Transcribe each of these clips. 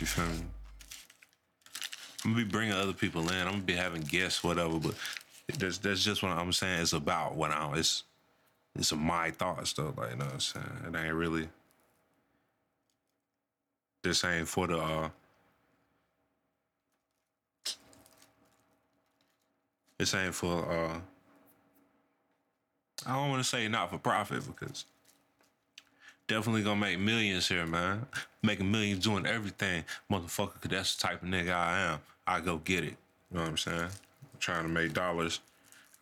You feel me? I'm gonna be bringing other people in. I'm gonna be having guests, whatever. But that's that's just what I'm saying. It's about what I'm. it's it's my thoughts though. Like you know what I'm saying. It ain't really. This ain't for the. uh This ain't for. uh I don't want to say not for profit because definitely gonna make millions here, man. Making millions doing everything, motherfucker. Cause that's the type of nigga I am. I go get it. You know what I'm saying? I'm trying to make dollars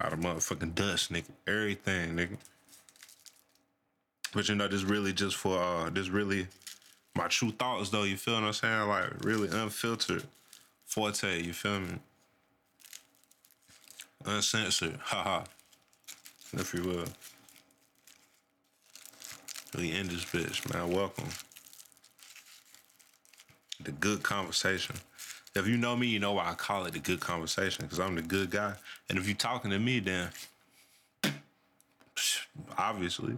out of motherfucking dust, nigga. Everything, nigga. But you know, this really just for uh this really my true thoughts though, you feel what I'm saying? Like really unfiltered forte, you feel me? Uncensored, haha. If you will. We end this bitch, man. Welcome. The good conversation. If you know me, you know why I call it the good conversation, because I'm the good guy. And if you're talking to me, then obviously,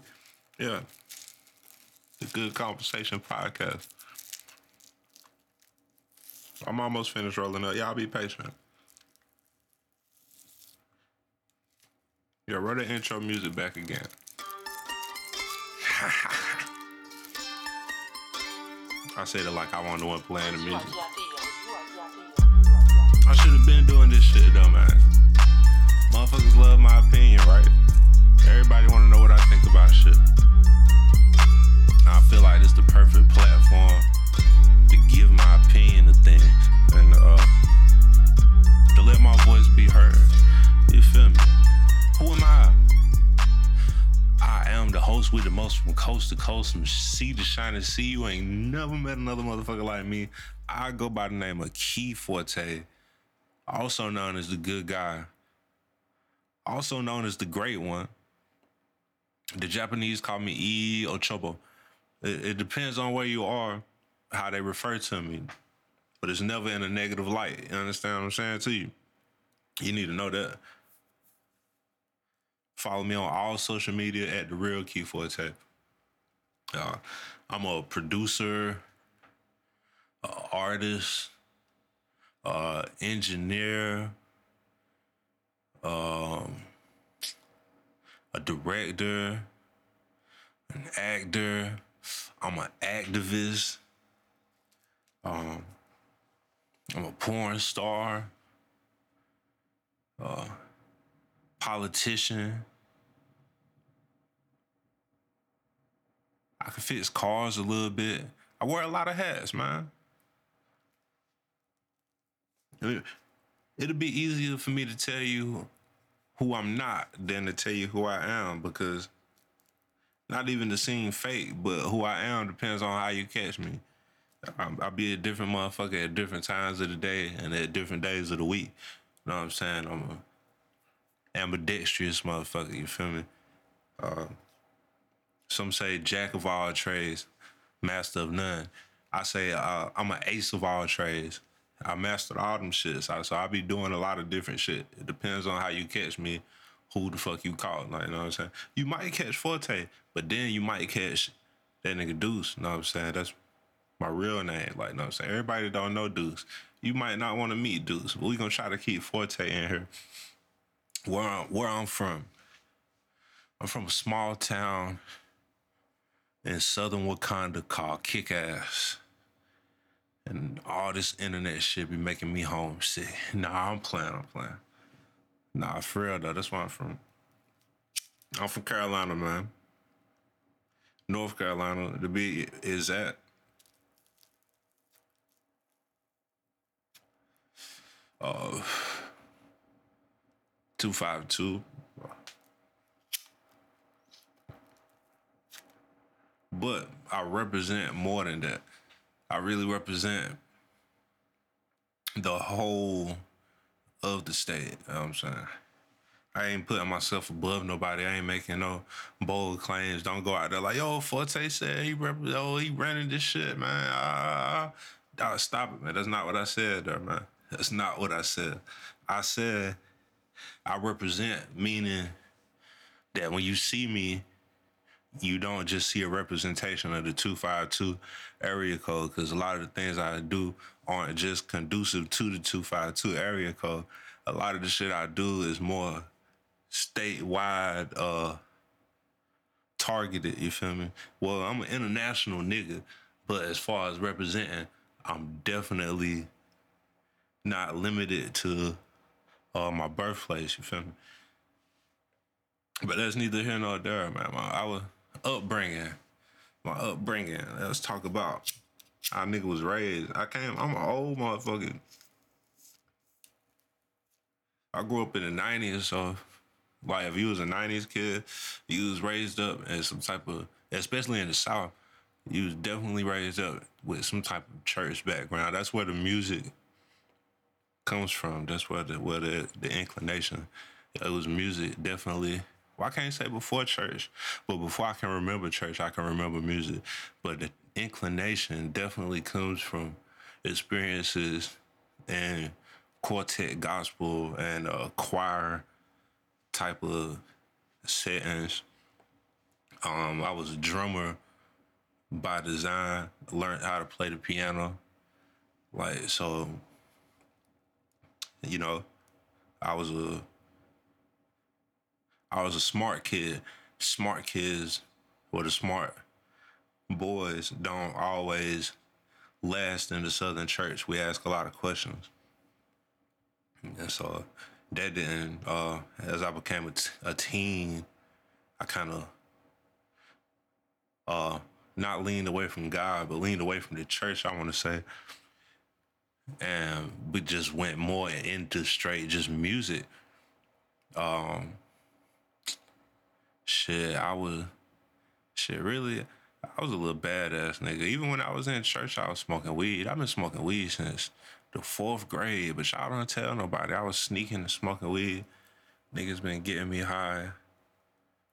yeah. The Good Conversation Podcast. I'm almost finished rolling up. Y'all be patient. Yeah, roll the intro music back again. I said it like I wasn't the one playing the music. I should have been doing this shit though, man. Motherfuckers love my opinion, right? Everybody want to know what I think about shit. I feel like this the perfect platform to give my opinion of things and uh, to let my voice be heard. You feel me? The with the most from coast to coast, from sea to shining sea. You ain't never met another motherfucker like me. I go by the name of Ki Forte, also known as the good guy, also known as the great one. The Japanese call me E Ochobo. It, it depends on where you are, how they refer to me, but it's never in a negative light. You understand what I'm saying to you? You need to know that. Follow me on all social media at the real Ki Forte. Uh, I'm a producer, artist, uh, engineer, um, a director, an actor. I'm an activist. Um, I'm a porn star. Uh, politician. I can fix cars a little bit. I wear a lot of hats, man. It, it'll be easier for me to tell you who I'm not than to tell you who I am because not even to seem fake, but who I am depends on how you catch me. I'll be a different motherfucker at different times of the day and at different days of the week. You know what I'm saying? I'm ambidextrous motherfucker. You feel me? Uh, some say jack of all trades, master of none. I say uh, I'm an ace of all trades. I mastered all them shits. So, so I be doing a lot of different shit. It depends on how you catch me, who the fuck you call. Like, you know what I'm saying? You might catch Forte, but then you might catch that nigga Deuce. You know what I'm saying? That's my real name. Like, you know what I'm saying? Everybody don't know Deuce. You might not want to meet Deuce, but we gonna try to keep Forte in here. Where I'm, where I'm from. I'm from a small town in southern Wakanda called Kick Ass. And all this internet shit be making me homesick. Nah, I'm playing, I'm playing. Nah, for real though, that's where I'm from. I'm from Carolina, man. North Carolina, to be is at. Uh, 252. But I represent more than that. I really represent the whole of the state. You know I'm saying? I ain't putting myself above nobody. I ain't making no bold claims. Don't go out there like, yo, Forte said he rep- oh, he running this shit, man. Ah, ah, ah. stop it, man. That's not what I said there, man. That's not what I said. I said I represent, meaning that when you see me, you don't just see a representation of the 252 area code because a lot of the things I do aren't just conducive to the 252 area code. A lot of the shit I do is more statewide uh targeted, you feel me? Well, I'm an international nigga, but as far as representing, I'm definitely not limited to uh, my birthplace, you feel me? But that's neither here nor there, man. My, our upbringing, my upbringing. Let's talk about how nigga was raised. I came, I'm an old motherfucker. I grew up in the 90s, so like if you was a 90s kid, you was raised up as some type of, especially in the South, you was definitely raised up with some type of church background. That's where the music comes from. That's where the where the, the inclination. It was music, definitely. Well, I can't say before church, but before I can remember church, I can remember music. But the inclination definitely comes from experiences and quartet gospel and choir type of settings. Um, I was a drummer by design, learned how to play the piano. Like, so, you know, I was a I was a smart kid. Smart kids or the smart boys don't always last in the Southern church. We ask a lot of questions. And so that didn't, uh, as I became a, t- a teen, I kind of uh, not leaned away from God, but leaned away from the church, I want to say. And we just went more into straight just music. Um, shit, I was, shit, really, I was a little badass nigga. Even when I was in church, I was smoking weed. I've been smoking weed since the fourth grade, but y'all don't tell nobody. I was sneaking and smoking weed. Niggas been getting me high.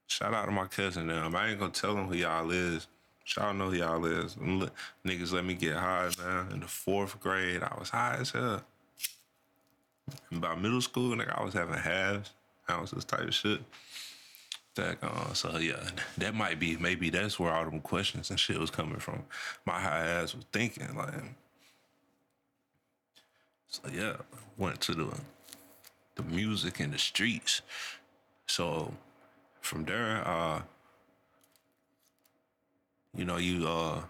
Shout out to my cousin them. I ain't gonna tell them who y'all is. Y'all know who y'all is. Niggas let me get high, man. In the fourth grade, I was high as hell. And by middle school, nigga, I was having halves, ounces type of shit. That, uh, so yeah, that might be maybe that's where all them questions and shit was coming from. My high ass was thinking like, so yeah, went to the the music in the streets. So from there, uh, you know, you uh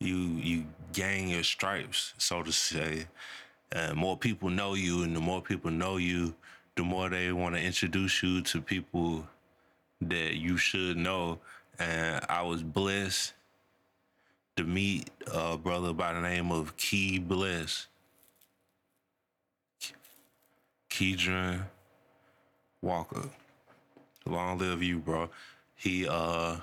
you you gain your stripes, so to say. And more people know you, and the more people know you, the more they want to introduce you to people that you should know. And I was blessed to meet a brother by the name of Key Bliss. Keydron Walker. Long live you, bro. He uh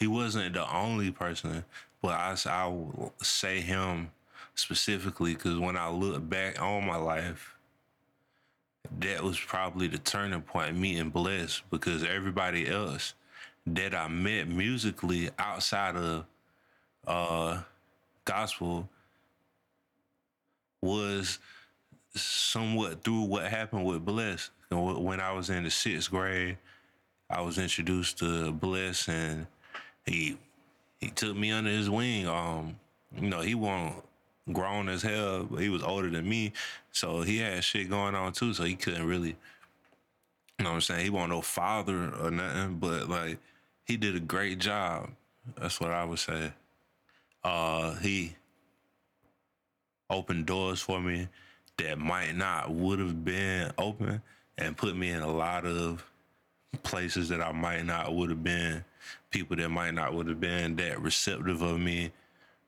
he wasn't the only person, but I I will say him specifically because when I look back on my life, that was probably the turning point, me and Bless, because everybody else that I met musically outside of uh gospel was somewhat through what happened with Bless. When I was in the sixth grade, I was introduced to Bless, and he he took me under his wing. Um, you know, he wasn't grown as hell, but he was older than me, so he had shit going on too. So he couldn't really, you know, what I'm saying he wasn't no father or nothing, but like he did a great job. That's what I would say. Uh, he opened doors for me that might not would have been open and put me in a lot of places that I might not would have been, people that might not would have been that receptive of me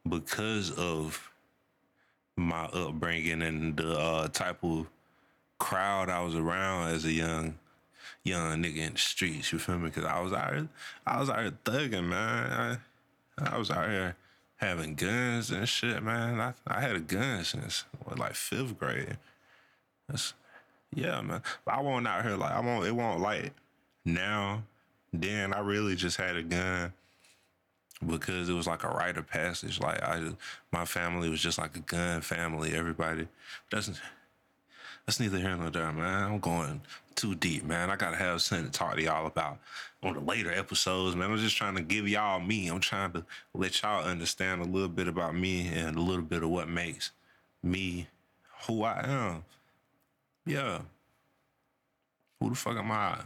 because of my upbringing and the uh, type of crowd I was around as a young young nigga in the streets. You feel me? Because I was out here, I was out here thugging, man. I, I was out here having guns and shit, man. I I had a gun since what, like fifth grade. That's yeah, man. But I won't out here like I won't. It won't like now. Then I really just had a gun because it was like a rite of passage. Like I, my family was just like a gun family. Everybody. That's that's neither here nor there, man. I'm going too deep, man. I gotta have something to talk to y'all about on the later episodes, man. I'm just trying to give y'all me. I'm trying to let y'all understand a little bit about me and a little bit of what makes me who I am. Yeah. Who the fuck am I?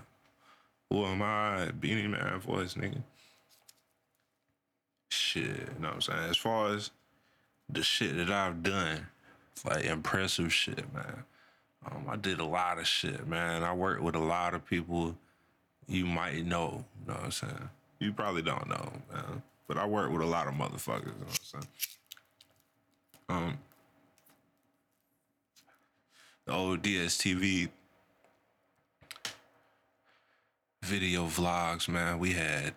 Who am I? Beenie Man voice, nigga. Shit, you know what I'm saying? As far as the shit that I've done, like impressive shit, man. Um, I did a lot of shit, man. I worked with a lot of people you might know, you know what I'm saying? You probably don't know, man. But I worked with a lot of motherfuckers, you know what I'm saying? Um, the old DSTV video vlogs, man. We had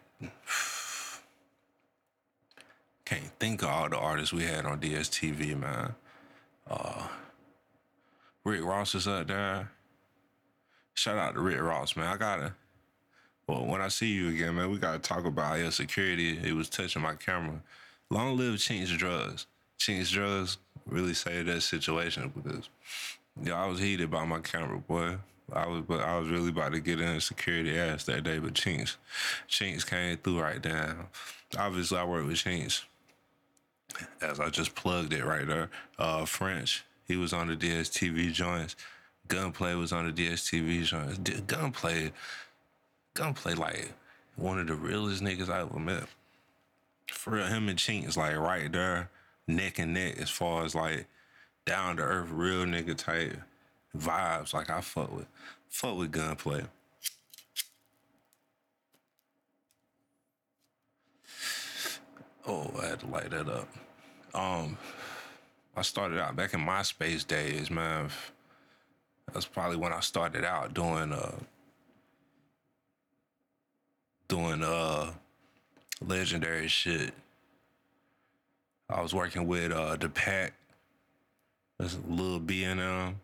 can't think of all the artists we had on DSTV, man. Uh, Rick Ross is up there. Shout out to Rick Ross, man. I gotta. Well, when I see you again, man, we gotta talk about your security. It was touching my camera. Long live Chinx Drugs. Chinx Drugs really saved that situation because, yeah, I was heated by my camera, boy. I was, but I was really about to get in a security ass that day, but Chinks, Chinx came through right down. Obviously, I work with Chinx, as I just plugged it right there. Uh, French, he was on the DSTV joints. Gunplay was on the DSTV joints. Gunplay, Gunplay, like one of the realest niggas I ever met. For real, him and Chinx like right there, neck and neck, as far as like down to earth, real nigga type vibes. Like I fuck with, fuck with Gunplay. Oh, I had to light that up. Um, I started out back in MySpace days, man. That's probably when I started out doing uh doing uh legendary shit. I was working with uh the pack. That's Lil B and um.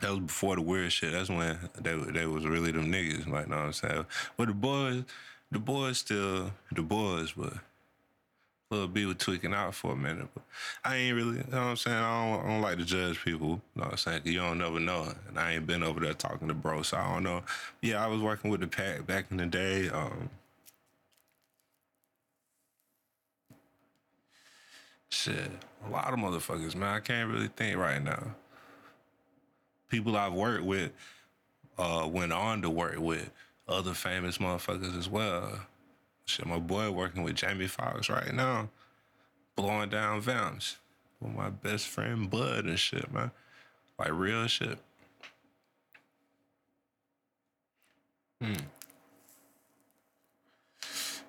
That was before the weird shit. That's when they they was really them niggas. Like, know what I'm saying? But the boys, the boys still the boys, but Lil B was tweaking out for a minute. But I ain't really, you know what I'm saying? I don't, I don't like to judge people. You know what I'm saying? you don't never know. And I ain't been over there talking to bro, so I don't know. Yeah, I was working with the pack back in the day. Um, shit, a lot of motherfuckers, man. I can't really think right now. People I've worked with, uh, went on to work with other famous motherfuckers as well. Shit, my boy working with Jamie Foxx right now, blowing down Vamps with my best friend Bud and shit, man. Like real shit. Hmm.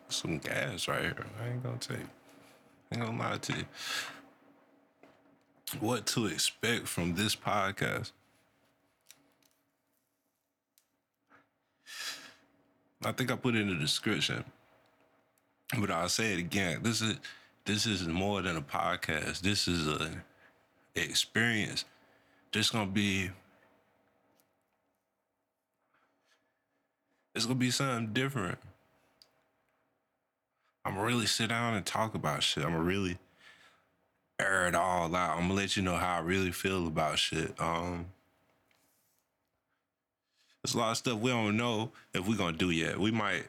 Some gas right here. I ain't gonna take. I ain't gonna lie to you. What to expect from this podcast? I think I put it in the description. But I'll say it again. This is this is more than a podcast. This is a experience. This gonna be it's gonna be something different. I'm gonna really sit down and talk about shit. I'm gonna really air it all out. I'm gonna let you know how I really feel about shit. Um there's a lot of stuff we don't know if we're gonna do yet. We might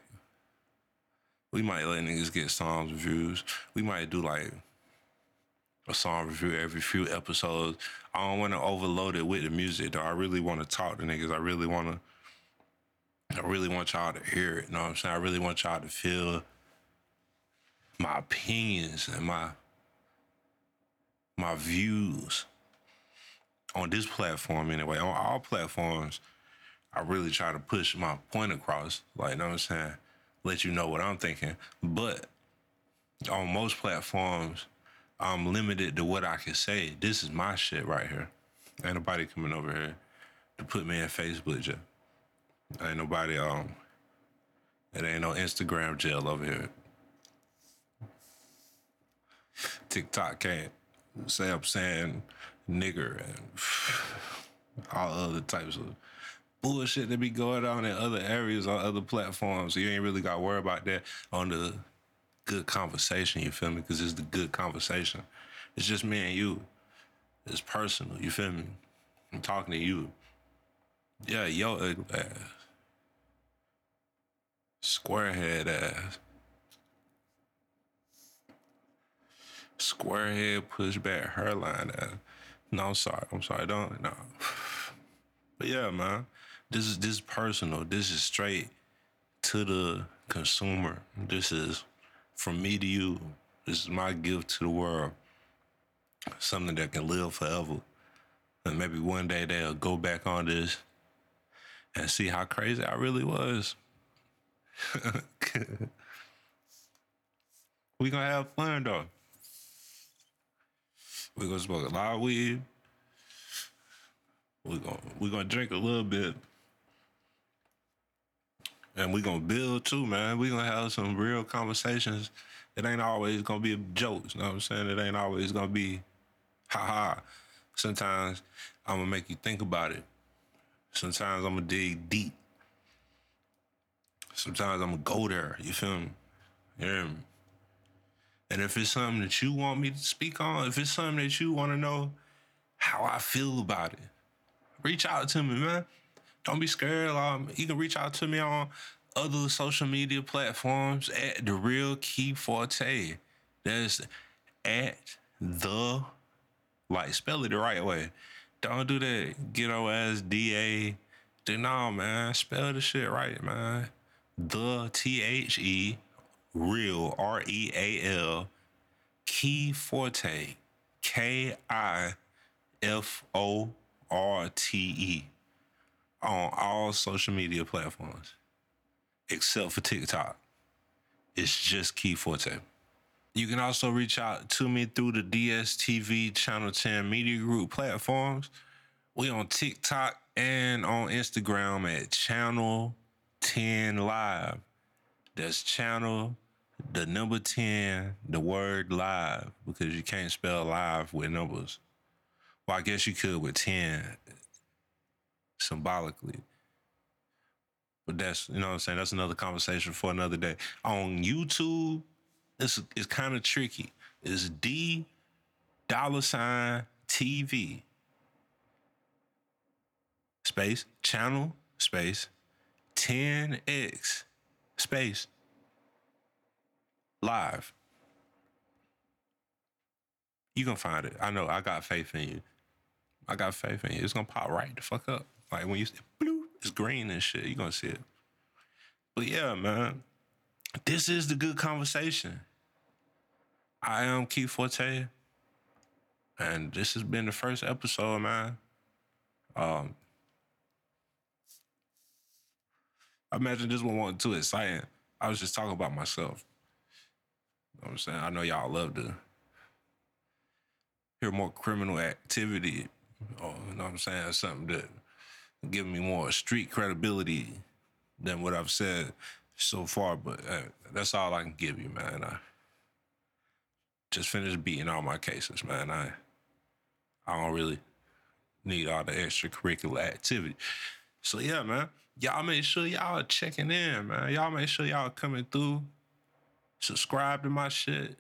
we might let niggas get songs reviews. We might do like a song review every few episodes. I don't want to overload it with the music though. I really want to talk to niggas. I really want to. I really want y'all to hear it. You know what I'm saying? I really want y'all to feel my opinions and my my views on this platform anyway. On all platforms, I really try to push my point across. Like, you know what I'm saying? let you know what I'm thinking. But on most platforms, I'm limited to what I can say. This is my shit right here. Ain't nobody coming over here to put me in Facebook jail. Ain't nobody um it ain't no Instagram jail over here. TikTok can't say I'm saying nigger and all other types of bullshit that be going on in other areas on other platforms. You ain't really got to worry about that on the good conversation. You feel me? Because it's the good conversation. It's just me and you. It's personal. You feel me? I'm talking to you. Yeah, yo ass. Squarehead ass. Squarehead pushback hairline ass. No, I'm sorry. I'm sorry. Don't no. But yeah, man. This is this is personal. This is straight to the consumer. This is from me to you. This is my gift to the world. Something that can live forever. And maybe one day they'll go back on this and see how crazy I really was. we gonna have fun though. We gonna smoke a lot of weed. We gonna we gonna drink a little bit. And we gonna build too, man. We gonna have some real conversations. It ain't always gonna be jokes, you know what I'm saying? It ain't always gonna be ha ha. Sometimes I'm gonna make you think about it. Sometimes I'm gonna dig deep. Sometimes I'm gonna go there. You feel me? Hear me? And if it's something that you want me to speak on, if it's something that you want to know how I feel about it, reach out to me, man. Don't be scared. Um, you can reach out to me on other social media platforms at the real Ki Forte. That's at the like spell it the right way. Don't do that ghetto ass D A. No man. Spell the shit right, man. The T H E real R E A L Ki Forte K I F O R T E on all social media platforms except for TikTok. It's just Ki Forte. You can also reach out to me through the DSTV Channel 10 Media Group platforms. We on TikTok and on Instagram at Channel 10 Live. That's Channel the number 10, the word live, because you can't spell live with numbers. Well, I guess you could with 10 symbolically. But that's, you know what I'm saying? That's another conversation for another day. On YouTube, it's, it's kind of tricky. It's D dollar sign TV space channel space 10x space live. You gonna find it. I know. I got faith in you. I got faith in you. It's gonna pop right the fuck up. Like when you see blue, it's green and shit. You're gonna see it. But yeah, man, this is the good conversation. I am Keith Forte, and this has been the first episode, man. Um, I imagine this one wasn't too exciting. I was just talking about myself. You know what I'm saying? I know y'all love to hear more criminal activity. You know what I'm saying? Something that give me more street credibility than what I've said so far. But uh, that's all I can give you, man. I just finished beating all my cases, man. I I don't really need all the extracurricular activity. So yeah, man. Y'all make sure y'all checking in, man. Y'all make sure y'all coming through subscribe to my shit,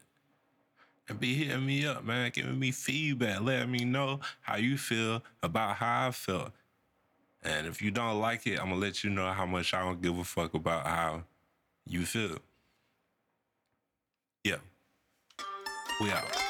and be hitting me up, man, giving me feedback, letting me know how you feel about how I felt. And if you don't like it, I'm gonna let you know how much I don't give a fuck about how you feel. Yeah. We out.